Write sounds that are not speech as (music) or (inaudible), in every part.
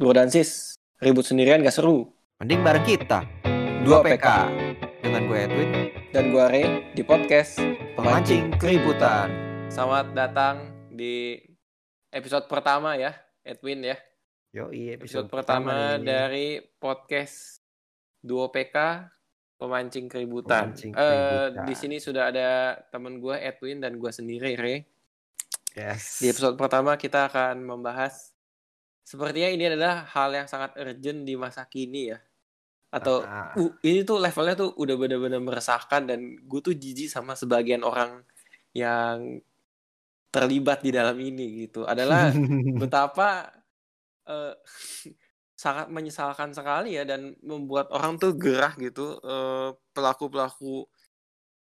Bro dan sis, ribut sendirian gak seru. Mending bareng kita. 2 PK. Dengan gue Edwin, Dan gue Ray di podcast pemancing keributan. Selamat datang di episode pertama ya, Edwin ya. Yoi, Episode, pertama nih. dari podcast 2 PK Pemancing Keributan. Pemancing Eh, Keributan. di sini sudah ada temen gue Edwin dan gue sendiri Ray. Yes. Di episode pertama kita akan membahas sepertinya ini adalah hal yang sangat urgent di masa kini ya. Atau Ah. uh, ini tuh levelnya tuh udah bener-bener meresahkan dan gue tuh jijik sama sebagian orang yang terlibat di dalam ini gitu. Adalah (laughs) betapa eh, sangat menyesalkan sekali ya dan membuat orang tuh gerah gitu eh, pelaku-pelaku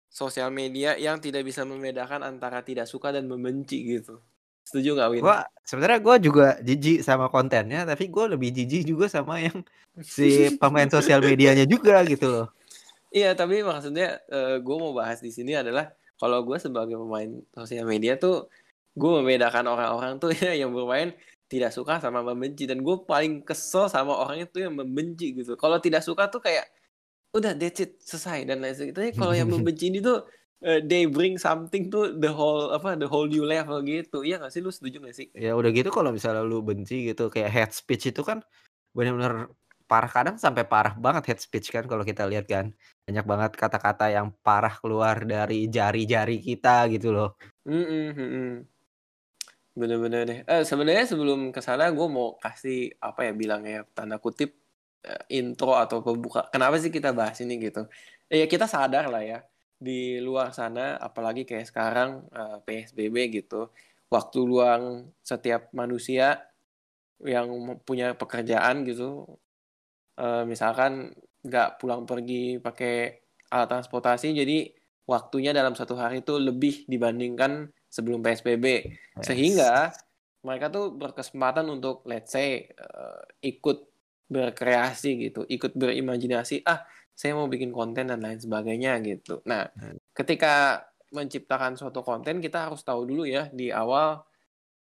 sosial media yang tidak bisa membedakan antara tidak suka dan membenci gitu. Setuju nggak Win? Gua sebenarnya gue juga jijik sama kontennya, tapi gue lebih jijik juga sama yang si pemain sosial medianya juga gitu loh. Iya, tapi maksudnya gue mau bahas di sini adalah kalau gue sebagai pemain sosial media tuh gue membedakan orang-orang tuh (laughs) ya yang bermain tidak suka sama membenci dan gue paling kesel sama orang itu yang membenci gitu. Kalau tidak suka tuh kayak udah that's it selesai dan lain sebagainya. Kalau yang (laughs) membenci ini tuh eh, they bring something to the whole apa the whole new level gitu. Iya gak sih lu setuju gak sih? Ya udah gitu kalau misalnya lu benci gitu kayak hate speech itu kan benar-benar parah kadang sampai parah banget hate speech kan kalau kita lihat kan. Banyak banget kata-kata yang parah keluar dari jari-jari kita gitu loh. Mm-mm, mm-mm. Bener-bener deh. Eh, sebenarnya sebelum ke sana gue mau kasih apa ya bilangnya tanda kutip eh, intro atau pembuka. Kenapa sih kita bahas ini gitu? Eh, ya kita sadar lah ya di luar sana, apalagi kayak sekarang eh, PSBB gitu, waktu luang setiap manusia yang punya pekerjaan gitu, eh, misalkan nggak pulang pergi pakai alat transportasi, jadi waktunya dalam satu hari itu lebih dibandingkan sebelum PSBB. Yes. Sehingga mereka tuh berkesempatan untuk let's say eh, ikut berkreasi gitu, ikut berimajinasi, ah saya mau bikin konten dan lain sebagainya gitu. Nah, Hmm. ketika menciptakan suatu konten kita harus tahu dulu ya di awal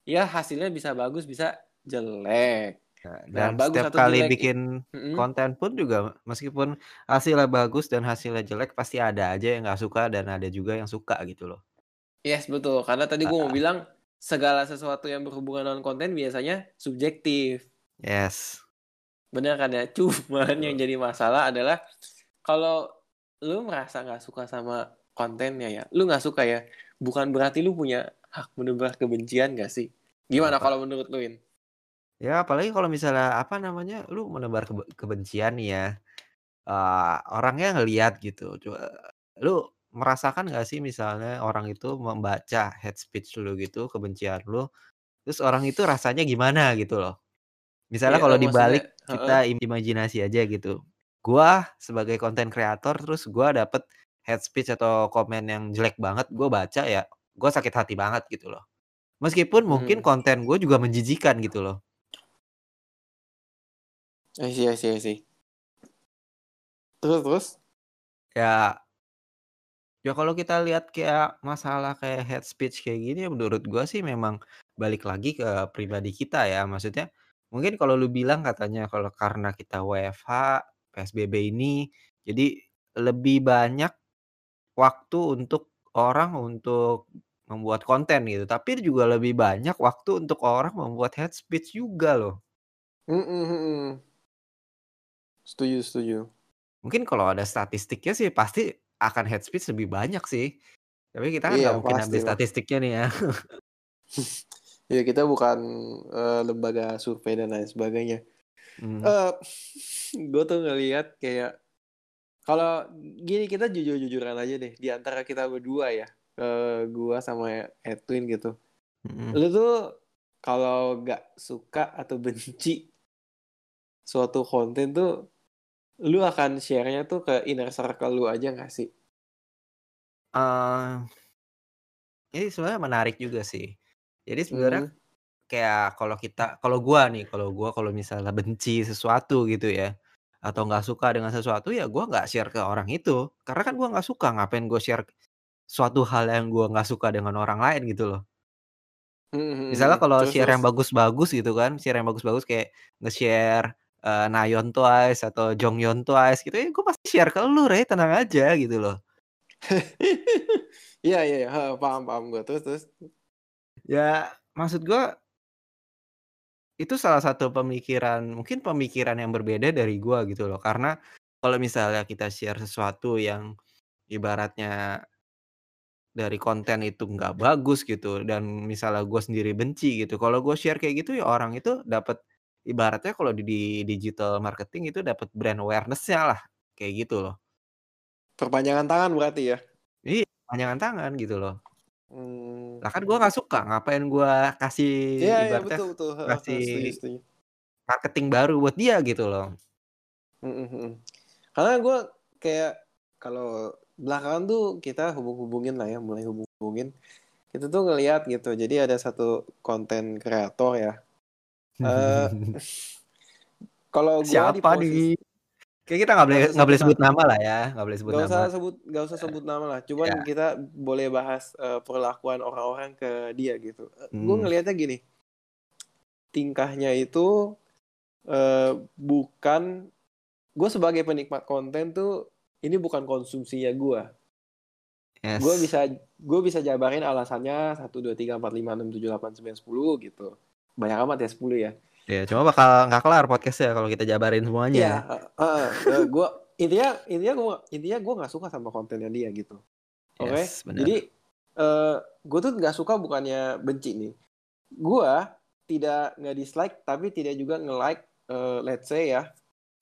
ya hasilnya bisa bagus, bisa jelek. Nah, Nah, dan bagus setiap atau kali jelek bikin Mm-mm. konten pun juga meskipun hasilnya bagus dan hasilnya jelek pasti ada aja yang nggak suka dan ada juga yang suka gitu loh. Yes, betul. Karena tadi gue mau Ah. bilang segala sesuatu yang berhubungan dengan konten biasanya subjektif. Yes. Bener kan ya? Cuman yang jadi masalah adalah kalau lu merasa nggak suka sama kontennya ya, lu nggak suka ya, bukan berarti lu punya hak menebar kebencian gak sih? Gimana Apa? kalau menurut lu, Win? Ya apalagi kalau misalnya apa namanya lu menebar kebe- kebencian ya eh, orangnya ngelihat gitu. Coba lu merasakan nggak sih misalnya orang itu membaca hate speech lu gitu kebencian lu, terus orang itu rasanya gimana gitu loh. Misalnya Iya, kalau maksudnya, dibalik kita im- imajinasi aja gitu. Gua sebagai konten kreator terus gua dapet hate speech atau komen yang jelek banget, gua baca ya, gua sakit hati banget gitu loh. Meskipun mungkin Hmm. konten gue juga menjijikan gitu loh. I see, I see, I see. Terus, terus? Ya, ya kalau kita lihat kayak masalah kayak hate speech kayak gini menurut gua sih memang balik lagi ke pribadi kita ya. Maksudnya mungkin kalau lu bilang katanya kalau karena kita WFH, PSBB ini jadi lebih banyak waktu untuk orang untuk membuat konten gitu. Tapi juga lebih banyak waktu untuk orang membuat hate speech juga loh. Mm-mm. Setuju, setuju. Mungkin kalau ada statistiknya sih pasti akan hate speech lebih banyak sih. Tapi kita kan Iya, nggak mungkin ambil statistiknya nih ya. (laughs) Ya, kita bukan eh, lembaga survei dan lain sebagainya. Hmm. eh gue tuh ngelihat kayak kalau gini kita jujur-jujuran aja deh di antara kita berdua ya eh gua sama Edwin gitu Mm-mm. lu tuh kalau nggak suka atau benci suatu konten tuh lu akan share-nya tuh ke inner circle lu aja nggak sih Eh, ini sebenarnya menarik juga sih. Jadi sebenarnya Hmm. Kayak kalau kita, kalau gua nih, kalau gua kalau misalnya benci sesuatu gitu ya, atau nggak suka dengan sesuatu ya gua nggak share ke orang itu. Karena kan gua nggak suka, ngapain gue share suatu hal yang gua nggak suka dengan orang lain gitu loh. Mhm Misalnya kalau share yang bagus-bagus gitu kan, share yang bagus-bagus kayak nge-share, eee, Nayeon Twice atau Jonghyun Twice gitu ya, gue pasti share ke lu, Rey, tenang aja gitu loh. (laughs) Iya iya iya, paham paham gue. Terus terus? Ya, maksud gua itu salah satu pemikiran mungkin pemikiran yang berbeda dari gua gitu loh. Karena kalau misalnya kita share sesuatu yang ibaratnya dari konten itu nggak bagus gitu dan misalnya gua sendiri benci gitu, kalau gua share kayak gitu ya orang itu dapat ibaratnya kalau di di digital marketing itu dapat brand awareness-nya lah, kayak gitu loh. Perpanjangan tangan berarti ya? Iya, perpanjangan tangan gitu loh. Mmm. Lah kan gua nggak suka, ngapain gua kasih iya, ibaratnya betul betul, kasih setuju setuju. marketing baru buat dia gitu loh. Mhm mhm. Karena gue kayak kalau belakangan tuh kita hubung-hubungin lah ya, mulai hubung-hubungin. Kita tuh ngelihat gitu, jadi ada satu konten kreator ya. Eee, (laughs) kalau gua di Siapa Kayaknya kita nggak boleh Nggak usah boleh sebut nama lah ya, nggak boleh sebut usah nama. sebut nggak usah sebut nama lah, cuman ya. kita boleh bahas, eee, perlakuan orang-orang ke dia gitu. E gue Hmm. ngelihatnya gini, tingkahnya itu, eee, bukan gue sebagai penikmat konten tuh, ini bukan konsumsinya. Gue Yes. bisa gue bisa jabarin alasannya 1, 2, 3, 4, 5, 6, 7, 8, 9, 10 gitu. Banyak amat ya 10 ya. Ya, cuma bakal nggak kelar podcast-nya kalau kita jabarin Iya, semuanya. he heeh, eee, gua intinya intinya gua intinya gua nggak suka sama kontennya dia gitu. Oke? Yes, bener. Jadi, eee, gue tuh nggak suka bukannya benci nih. Gua tidak nge-dislike tapi tidak juga nge-like, eee, let's say ya,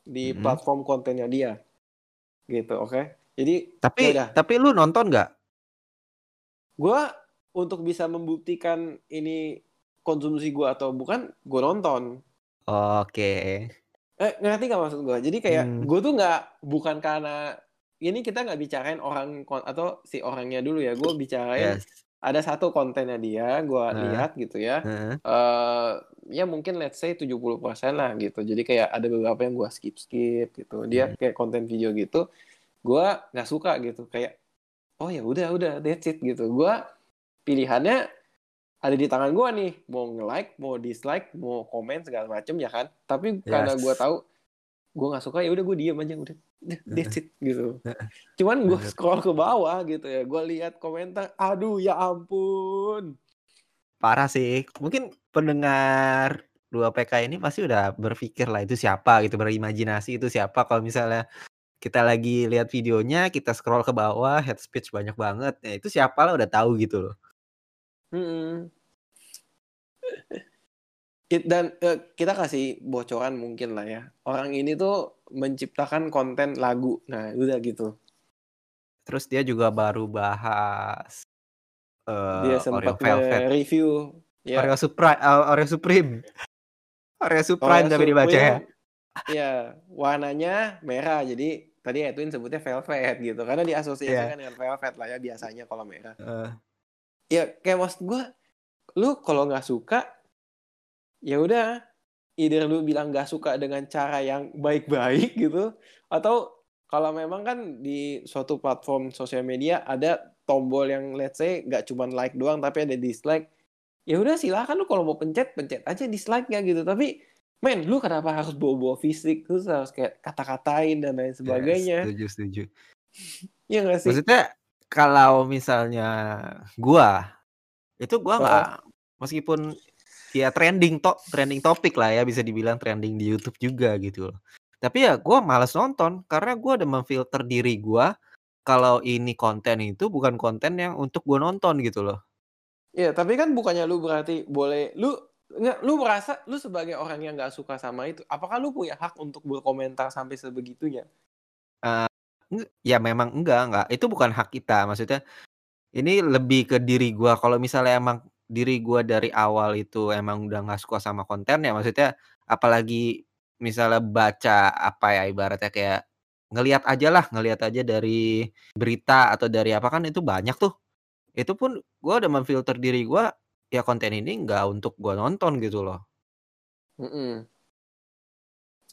di Mhm. platform kontennya dia. Gitu, oke? Jadi, ya Tapi udah. tapi lu nonton nggak? Gua untuk bisa membuktikan ini konsumsi gua atau bukan, gua nonton. Oke. Eh, ngerti nggak maksud gua? Jadi kayak Hmm. gue tuh nggak bukan karena ini kita nggak bicarain orang atau si orangnya dulu ya, gue bicarain Yes. ada satu kontennya dia, gua Heeh. lihat gitu ya. Heeh. Eee, ya mungkin let's say 70% lah gitu. Jadi kayak ada beberapa yang gua skip-skip gitu. Dia Mhm. kayak konten video gitu, gua nggak suka gitu. Kayak, oh ya udah udah that's it gitu. Gua pilihannya ada di tangan gua nih, mau nge-like, mau dislike, mau komen segala macem ya kan. Tapi karena gua Yes. tahu gua nggak suka, ya udah gua diem aja, udah (laughs) that's it gitu. Cuman gua Bener. scroll ke bawah gitu ya, gua lihat komentar, aduh ya ampun. Parah sih. Mungkin pendengar 2PK ini pasti udah berpikir lah itu siapa gitu, berimajinasi itu siapa kalau misalnya kita lagi lihat videonya, kita scroll ke bawah, hate speech banyak banget, ya itu siapa lah udah tahu gitu loh. It dan, eee, kita kasih bocoran mungkin lah ya. Orang ini tuh menciptakan konten lagu. Nah, udah gitu. Terus dia juga baru bahas, Dia eee, Oreo sempat Velvet. nge-review ya. Oreo Supra eee, Oreo Supreme. Oreo Supreme tapi dibacanya. Supreme iya, warnanya merah. Jadi tadi Edwin sebutnya velvet gitu. Karena diasosiasikan dengan velvet lah ya biasanya kalau merah. Heeh. Ya kayak maksud gua, lu kalau nggak suka, ya udah either lu bilang nggak suka dengan cara yang baik-baik gitu, atau kalau memang kan di suatu platform sosial media ada tombol yang let's say nggak cuman like doang tapi ada dislike, ya udah silakan lu kalau mau pencet, pencet aja dislike-nya gitu. Tapi, men lu kenapa harus bawa-bawa fisik, terus harus kayak kata-katain dan lain Yes, sebagainya. setuju setuju. Iya nggak sih? Maksudnya kalau misalnya gua, itu gua nggak meskipun ya trending to trending topik lah ya bisa dibilang trending di YouTube juga gitu loh. Tapi ya gua males nonton karena gua udah memfilter diri gua kalau ini konten itu bukan konten yang untuk gua nonton gitu loh. Iya, tapi kan bukannya lu berarti boleh lu nggak lu merasa lu sebagai orang yang nggak suka sama itu, apakah lu punya hak untuk berkomentar sampai sebegitunya? Eee, ya memang enggak enggak, itu bukan hak kita. Maksudnya ini lebih ke diri gua, kalau misalnya emang diri gua dari awal itu emang udah nggak suka sama kontennya, maksudnya apalagi misalnya baca, apa ya, ibaratnya kayak ngelihat ajalah, ngelihat aja dari berita atau dari apa kan itu banyak tuh. Itu pun gua udah memfilter diri gua, ya konten ini nggak untuk gua nonton gitu loh. Mhm.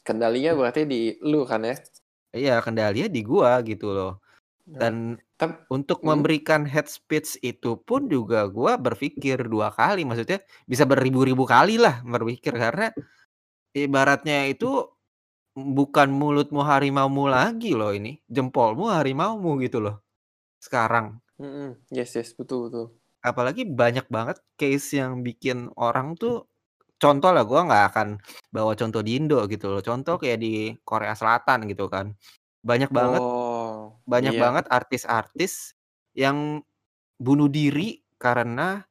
Kendalinya berarti di lu kan ya? Iya, kendalinya di gua gitu loh. Dan Tep untuk mhm? memberikan hate speech itu pun juga gua berpikir 2 kali, maksudnya bisa beribu-ribu kali lah berpikir karena ibaratnya itu bukan mulutmu harimaumu lagi loh ini, jempolmu harimaumu gitu loh, sekarang. Mhm, yes yes, betul betul. Apalagi banyak banget case yang bikin orang tuh contoh lah, gua nggak akan bawa contoh di Indo gitu loh, contoh kayak di Korea Selatan gitu kan. Banyak banget Oh, banyak iya. banget artis-artis yang bunuh diri karena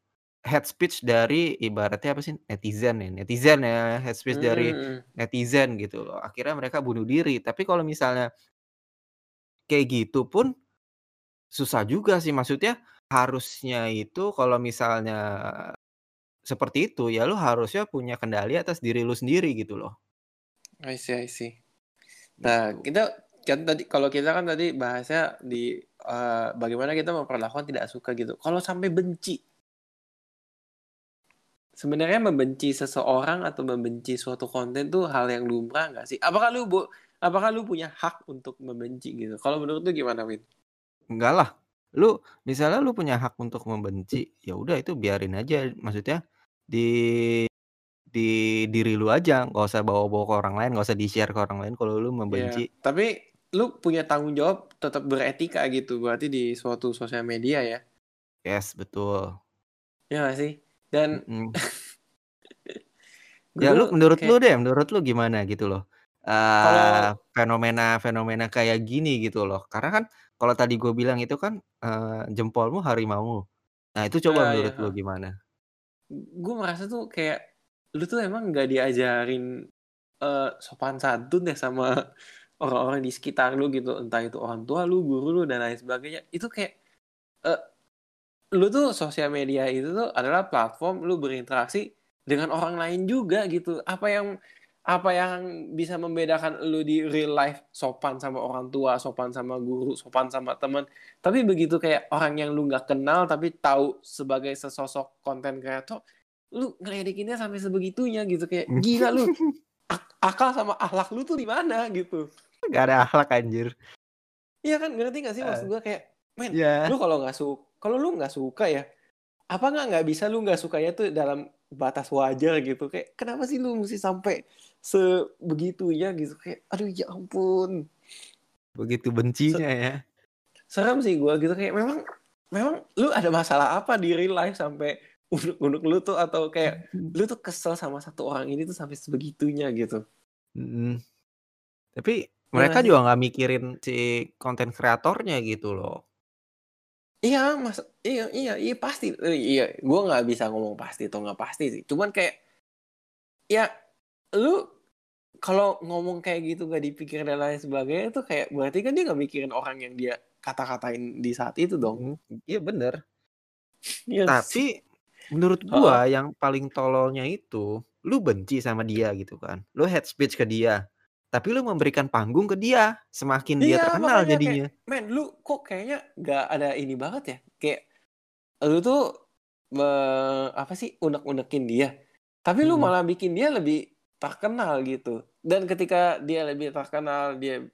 hate speech dari ibaratnya apa sih, netizen ya netizen ya, hate speech dari Mmm, mhm. netizen gitu loh, akhirnya mereka bunuh diri. Tapi kalau misalnya kayak gitu pun susah juga sih, maksudnya harusnya itu kalau misalnya seperti itu, ya lu harusnya punya kendali atas diri lu sendiri gitu loh. I see I see. Nah, Gitu. kita kan tadi kalau kita kan tadi bahasnya di, eee, bagaimana kita memperlakukan tidak suka gitu. Kalau sampai benci sebenarnya membenci seseorang atau membenci suatu konten tuh hal yang lumrah nggak sih? Apakah lu bu apakah lu punya hak untuk membenci gitu? Kalau menurut lu gimana, Win? Enggak lah, lu misalnya lu punya hak untuk membenci, ya udah itu biarin aja, maksudnya di di diri lu aja, nggak usah bawa-bawa ke orang lain, nggak usah di-share ke orang lain kalau lu Iya, membenci. tapi lu punya tanggung jawab tetap beretika gitu, berarti di suatu sosial media ya? Yes, betul. Iya nggak sih? Dan Mhm. gue (laughs) Ya lu menurut lu kayak deh, menurut lu gimana gitu loh, eee, kalau fenomena-fenomena kayak gini gitu loh. Karena kan kalau tadi gue bilang itu kan, eee, jempolmu harimaumu. Nah itu coba ya, menurut lu heeh. gimana? Gue merasa tuh kayak lu tuh emang nggak diajarin eh, sopan santun ya sama (laughs) orang-orang di sekitar lu gitu, entah itu orang tua lu, guru lu dan lain sebagainya. Itu kayak eh, lu tuh sosial media itu tuh adalah platform lu berinteraksi dengan orang lain juga gitu. Apa yang apa yang bisa membedakan lu di real life sopan sama orang tua, sopan sama guru, sopan sama teman. Tapi begitu kayak orang yang lu nggak kenal tapi tahu sebagai sesosok konten kreator, lu ngeledekinnya sampai sebegitunya gitu kayak (laughs) gila lu ak- akal sama akhlak lu tuh di mana gitu. Nggak ada akhlak anjir. Iya kan ngerti gak sih maksud Eee, gue kayak men lu iya. kalau nggak su kalau lu nggak suka ya apa nggak nggak bisa lu nggak sukanya tuh dalam batas wajar gitu. Kayak kenapa sih lu mesti sampai sebegitunya gitu? Kayak aduh ya ampun. Begitu Se- bencinya ya. serem sih gue gitu. Kayak memang memang lu ada masalah apa di real life sampai unuk-unuk lu tuh? Atau kayak lu tuh kesel sama satu orang ini tuh sampai sebegitunya gitu? Mhm. Tapi ya mereka sih juga nggak mikirin si konten kreatornya gitu loh. Iya mas iya iya iya pasti iya gue nggak bisa ngomong pasti atau nggak pasti sih cuman kayak ya lu kalau ngomong kayak gitu nggak dipikir dan lain sebagainya tuh kayak berarti kan dia nggak mikirin orang yang dia kata-katain di saat itu dong. Mhm, iya bener. Iya nggak sih? Tapi, menurut gua yang paling tololnya itu, lu benci sama dia gitu kan, lu hate speech ke dia, tapi lu memberikan panggung ke dia, semakin dia Iya terkenal makanya kayak, jadinya. "Men lu kok kayaknya nggak ada ini banget ya?" Kayak lu tuh me apa sih, unek-unekin dia, tapi lu Mhm, malah bikin dia lebih terkenal gitu. Dan ketika dia lebih terkenal, dia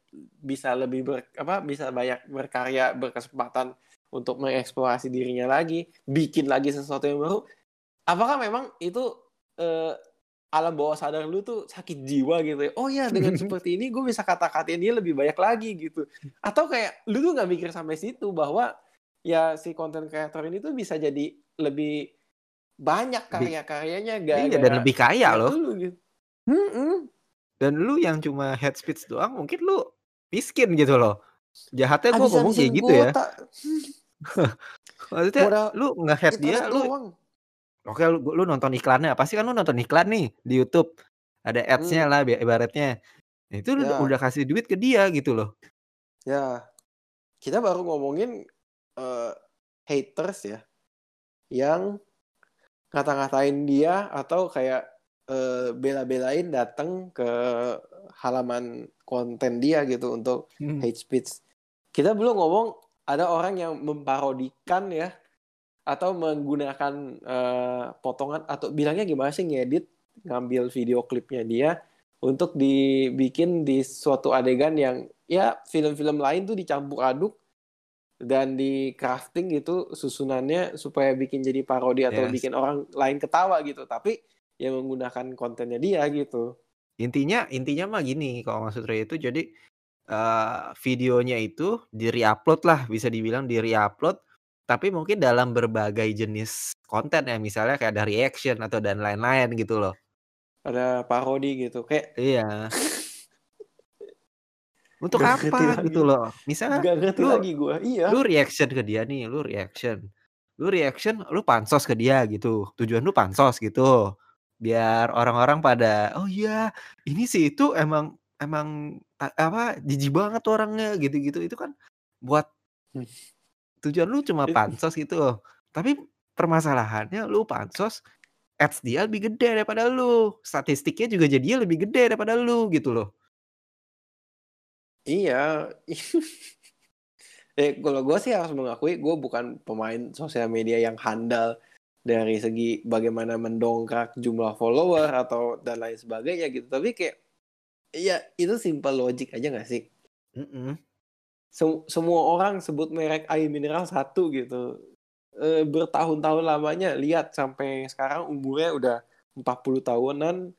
bisa lebih ber apa, bisa banyak berkarya, berkesempatan untuk mengeksplorasi dirinya lagi, bikin lagi sesuatu yang baru, apakah memang itu, eee, alam bawah sadar lu tuh sakit jiwa gitu ya, "Oh ya dengan (laughs) seperti ini gue bisa kata-katain dia lebih banyak lagi," gitu. Atau kayak lu tuh nggak mikir sampai situ bahwa, ya si konten kreator ini tuh bisa jadi lebih banyak karya-karyanya iya dan lebih kaya ya loh, elu gitu. Mhm, dan lu yang cuma hate speech doang mungkin lu miskin gitu loh. Jahatnya gua ngomong kayak gitu ya, kuota, (laughs) maksudnya modal lu nge-hate dia, lu doang. Oke lu lu nonton iklannya, pasti kan lu nonton iklan nih di YouTube, ada ads-nya Mmm, lah ibaratnya. Nah itu lu udah ya kasih duit ke dia gitu loh. ya. Kita baru ngomongin, eee, haters ya, yang ngata-ngatain dia atau kayak, eee, bela-belain datang ke halaman konten dia gitu untuk Mhm. hate speech. Kita belum ngomong ada orang yang memparodikan ya, atau menggunakan, eee, potongan atau bilangnya gimana sih, ngedit, ngambil video klipnya dia untuk dibikin di suatu adegan yang ya film-film lain tuh dicampur aduk dan di crafting gitu susunannya supaya bikin jadi parodi atau Yes. bikin orang lain ketawa gitu. Tapi ya menggunakan kontennya dia gitu. Intinya intinya mah gini kalau maksud Ray itu. Jadi, eee, videonya itu di-reupload lah bisa dibilang di-reupload, tapi mungkin dalam berbagai jenis konten ya misalnya kayak ada reaction atau dan lain-lain gitu loh. ada parodi gitu kayak Iya. Untuk Gak apa lagi. gitu loh. Misalnya gak ngerti lu lagi gue iya lu reaction ke dia nih, lu reaction. Lu reaction, lu pansos ke dia gitu. Tujuan lu pansos gitu. Biar orang-orang pada, "Oh iya, ini sih itu emang emang apa, jijik banget orangnya," gitu-gitu. Itu kan buat Hmm. Tujuan lu cuma It- pansos gitu. Tapi permasalahannya lu pansos, ads dia lebih gede daripada lu. Statistiknya juga jadinya lebih gede daripada lu gitu loh. iya (laughs) eh kalau gue sih harus mengakui gue bukan pemain sosial media yang handal dari segi bagaimana mendongkrak jumlah follower atau dan lain sebagainya gitu tapi kayak ya itu simple logic aja gak sih Mhm. Sem- semua orang sebut merek air mineral satu gitu. Eh, bertahun-tahun lamanya lihat sampai sekarang umurnya udah 40 tahunan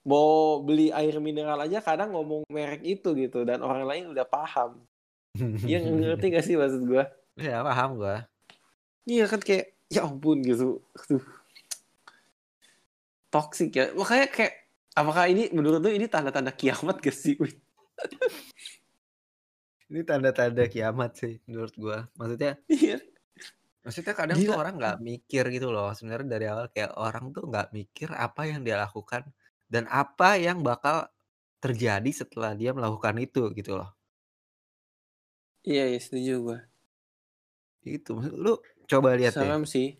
mau beli air mineral aja kadang ngomong merek itu gitu dan orang lain udah paham. Iya (laughs) ngerti gak sih maksud gua? Iya, paham gua. iya kan kayak ya ampun gitu. Aduh. toxic ya. Makanya kayak apakah ini menurut lu ini tanda-tanda kiamat gak sih (laughs) Ini tanda-tanda kiamat sih menurut gua. Maksudnya iya maksudnya kadang tuh Gila. orang nggak mikir gitu loh. Sebenarnya dari awal kayak orang tuh nggak mikir apa yang dia lakukan dan apa yang bakal terjadi setelah dia melakukan itu gitu loh. iya iya setuju gua Itu maksud lu coba lihat serem sih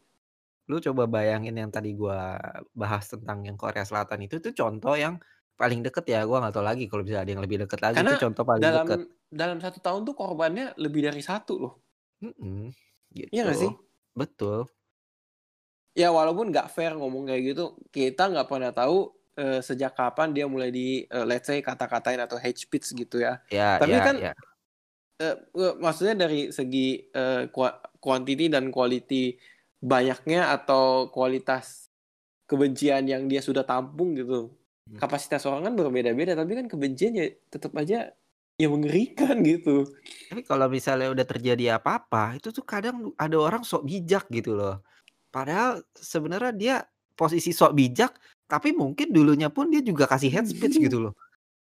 Lu coba bayangin yang tadi gua bahas tentang yang Korea Selatan itu tuh contoh yang paling deket ya. Gua nggak tahu lagi kalau bisa ada yang lebih deket lagi karena itu contoh paling dalam deket. dalam satu tahun tuh korbannya lebih dari satu loh Mm-mm, gitu. iya gak sih Betul. ya walaupun nggak fair ngomong kayak gitu kita nggak pernah tahu eh, sejak kapan dia mulai di eh, let's say kata-katain atau hate speech gitu ya Ya, Tapi ya, kan ya. Eh, maksudnya dari segi kua- quantity dan quality banyaknya atau kualitas kebencian yang dia sudah tampung gitu Hmm. Kapasitas orang kan berbeda-beda tapi kan kebencian ya tetap aja ya mengerikan gitu. Tapi kalau misalnya udah terjadi apa-apa, itu tuh kadang ada orang sok bijak gitu loh. Padahal sebenarnya dia posisi sok bijak, tapi mungkin dulunya pun dia juga kasih hate speech gitu loh.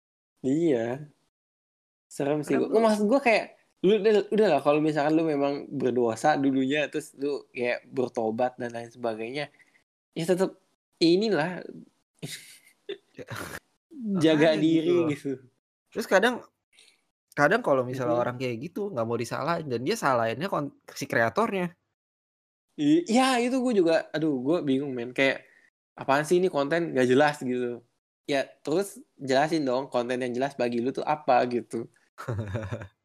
(laughs) iya. Serem sih. Gua maksud gue kayak lu udah, udah lah kalau misalkan lu memang berdosa dulunya terus lu kayak bertobat dan lain sebagainya ya tetap inilah (laughs) jaga Makanya diri gitu gitu Terus kadang kadang kalau misalnya Mhm. orang kayak gitu nggak mau disalahin dan dia salahinnya si kreatornya. Iya itu gue juga, aduh gue bingung men kayak apaan sih ini konten gak jelas gitu. Ya terus jelasin dong konten yang jelas bagi lu tuh apa gitu. (laughs)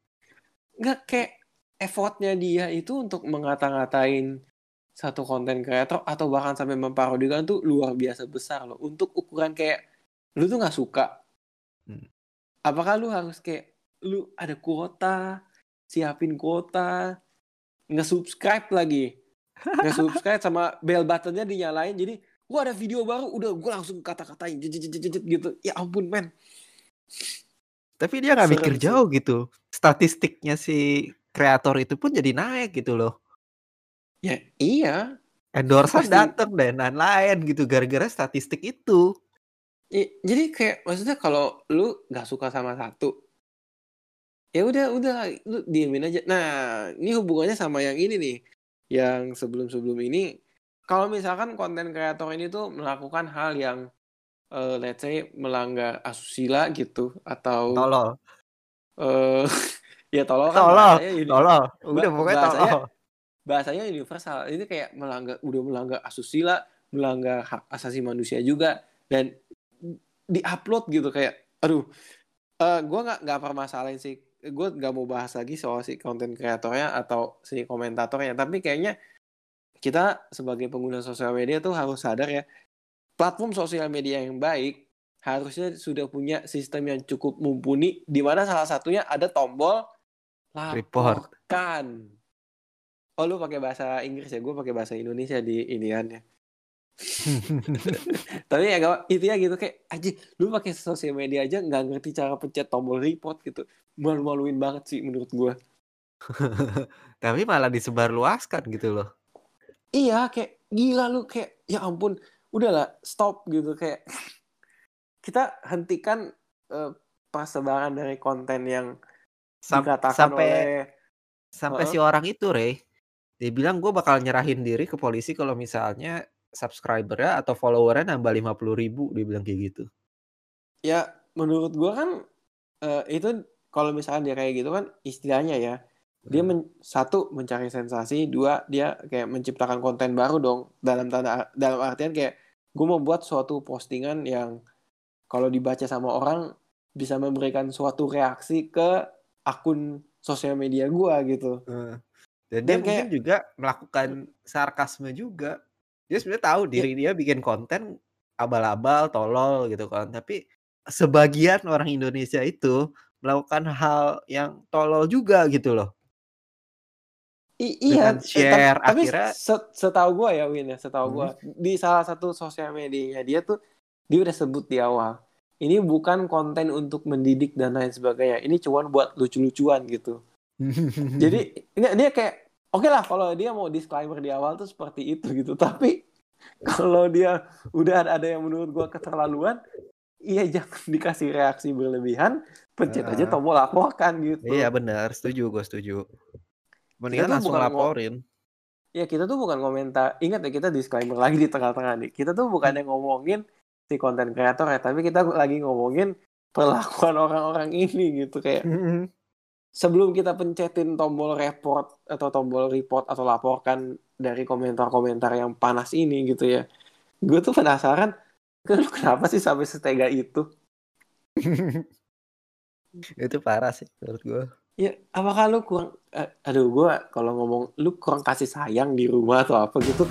Nggak kayak effortnya dia itu untuk mengata-ngatain satu konten kreator atau bahkan sampai memparodikan tuh luar biasa besar loh. Untuk ukuran kayak lu tuh nggak suka. Hmm. Apakah lu harus kayak lu ada kuota, siapin kuota, nge-subscribe lagi (laughs) nge-subscribe sama bell buttonnya dinyalain jadi gua ada video baru udah gua langsung kata-katain gitu ya ampun men Tapi dia nggak mikir sih. jauh gitu. Statistiknya si kreator itu pun jadi naik gitu loh. ya iya Endorsean Pasti. dateng dan lain-lain gitu gara-gara statistik itu. I- jadi kayak maksudnya kalau lu nggak suka sama satu ya udah udah lu diemin aja nah ini hubungannya sama yang ini nih yang sebelum-sebelum ini kalau misalkan konten kreator ini tuh melakukan hal yang eh, let's say melanggar asusila gitu atau Tolol. eh (laughs) ya tolol kan Tolol. ini Tolol. Udah pokoknya bahasanya- tolol. bahasanya universal ini kayak melanggar udah melanggar asusila melanggar hak asasi manusia juga dan diupload gitu kayak aduh eh gue nggak nggak permasalahin sih gue nggak mau bahas lagi soal si konten kreatornya atau si komentatornya tapi kayaknya kita sebagai pengguna sosial media tuh harus sadar ya platform sosial media yang baik harusnya sudah punya sistem yang cukup mumpuni di mana salah satunya ada tombol Report. laporkan. Oh lu pakai bahasa Inggris ya, gue pakai bahasa Indonesia di iniannya. (laughs) Tapi ya gak, itu ya gitu kayak aja lu pakai sosial media aja nggak ngerti cara pencet tombol report gitu. Malu-maluin banget sih menurut gue. (laughs) Tapi malah disebarluaskan gitu loh. Iya kayak gila lu kayak ya ampun udahlah stop gitu kayak kita hentikan eh, persebaran dari konten yang Sam- dikatakan sampai oleh sampai Heeh. si orang itu Rey dia bilang gue bakal nyerahin diri ke polisi kalau misalnya subscribernya atau followernya nambah 50 ribu dia bilang kayak gitu. Ya menurut gua kan eh, itu kalau misalnya dia kayak gitu kan istilahnya ya dia Hmm. men- satu mencari sensasi dua dia kayak menciptakan konten baru dong. Dalam tanda dalam artian kayak gue membuat suatu postingan yang kalau dibaca sama orang bisa memberikan suatu reaksi ke akun sosial media gua gitu. Eh, dan dia Dan mungkin kayak- juga melakukan sarkasme juga dia sebenarnya tahu diri dia bikin konten abal-abal tolol gitu kan tapi sebagian orang Indonesia itu melakukan hal yang tolol juga gitu loh I- iya, Dengan eh, share, tapi, akhirnya- se- setahu gue ya Win ya, setahu Hmm. gue di salah satu sosial medianya dia tuh dia udah sebut di awal. Ini bukan konten untuk mendidik dan lain sebagainya. Ini cuma buat lucu-lucuan gitu. (laughs) Jadi enggak dia kayak oke lah kalau dia mau disclaimer di awal tuh seperti itu gitu. (laughs) Tapi kalau dia udah ada, yang menurut gua keterlaluan, iya jangan (laughs) dikasih reaksi berlebihan, pencet aja Ah. tombol laporkan gitu. iya benar setuju gue setuju mendingan langsung laporin Ya kita tuh bukan komentar, ingat ya kita disclaimer lagi di tengah-tengah nih. Kita tuh bukan yang ngomongin si konten kreator ya, tapi kita lagi ngomongin perlakuan orang-orang ini gitu kayak sebelum kita pencetin tombol report atau tombol report atau laporkan dari komentar-komentar yang panas ini gitu ya. Gue tuh penasaran, "Lu kenapa sih sampai setega itu? (laughs) itu parah sih menurut gue Ya, apakah lu kurang, eh, aduh gue kalau ngomong lu kurang kasih sayang di rumah atau apa gitu?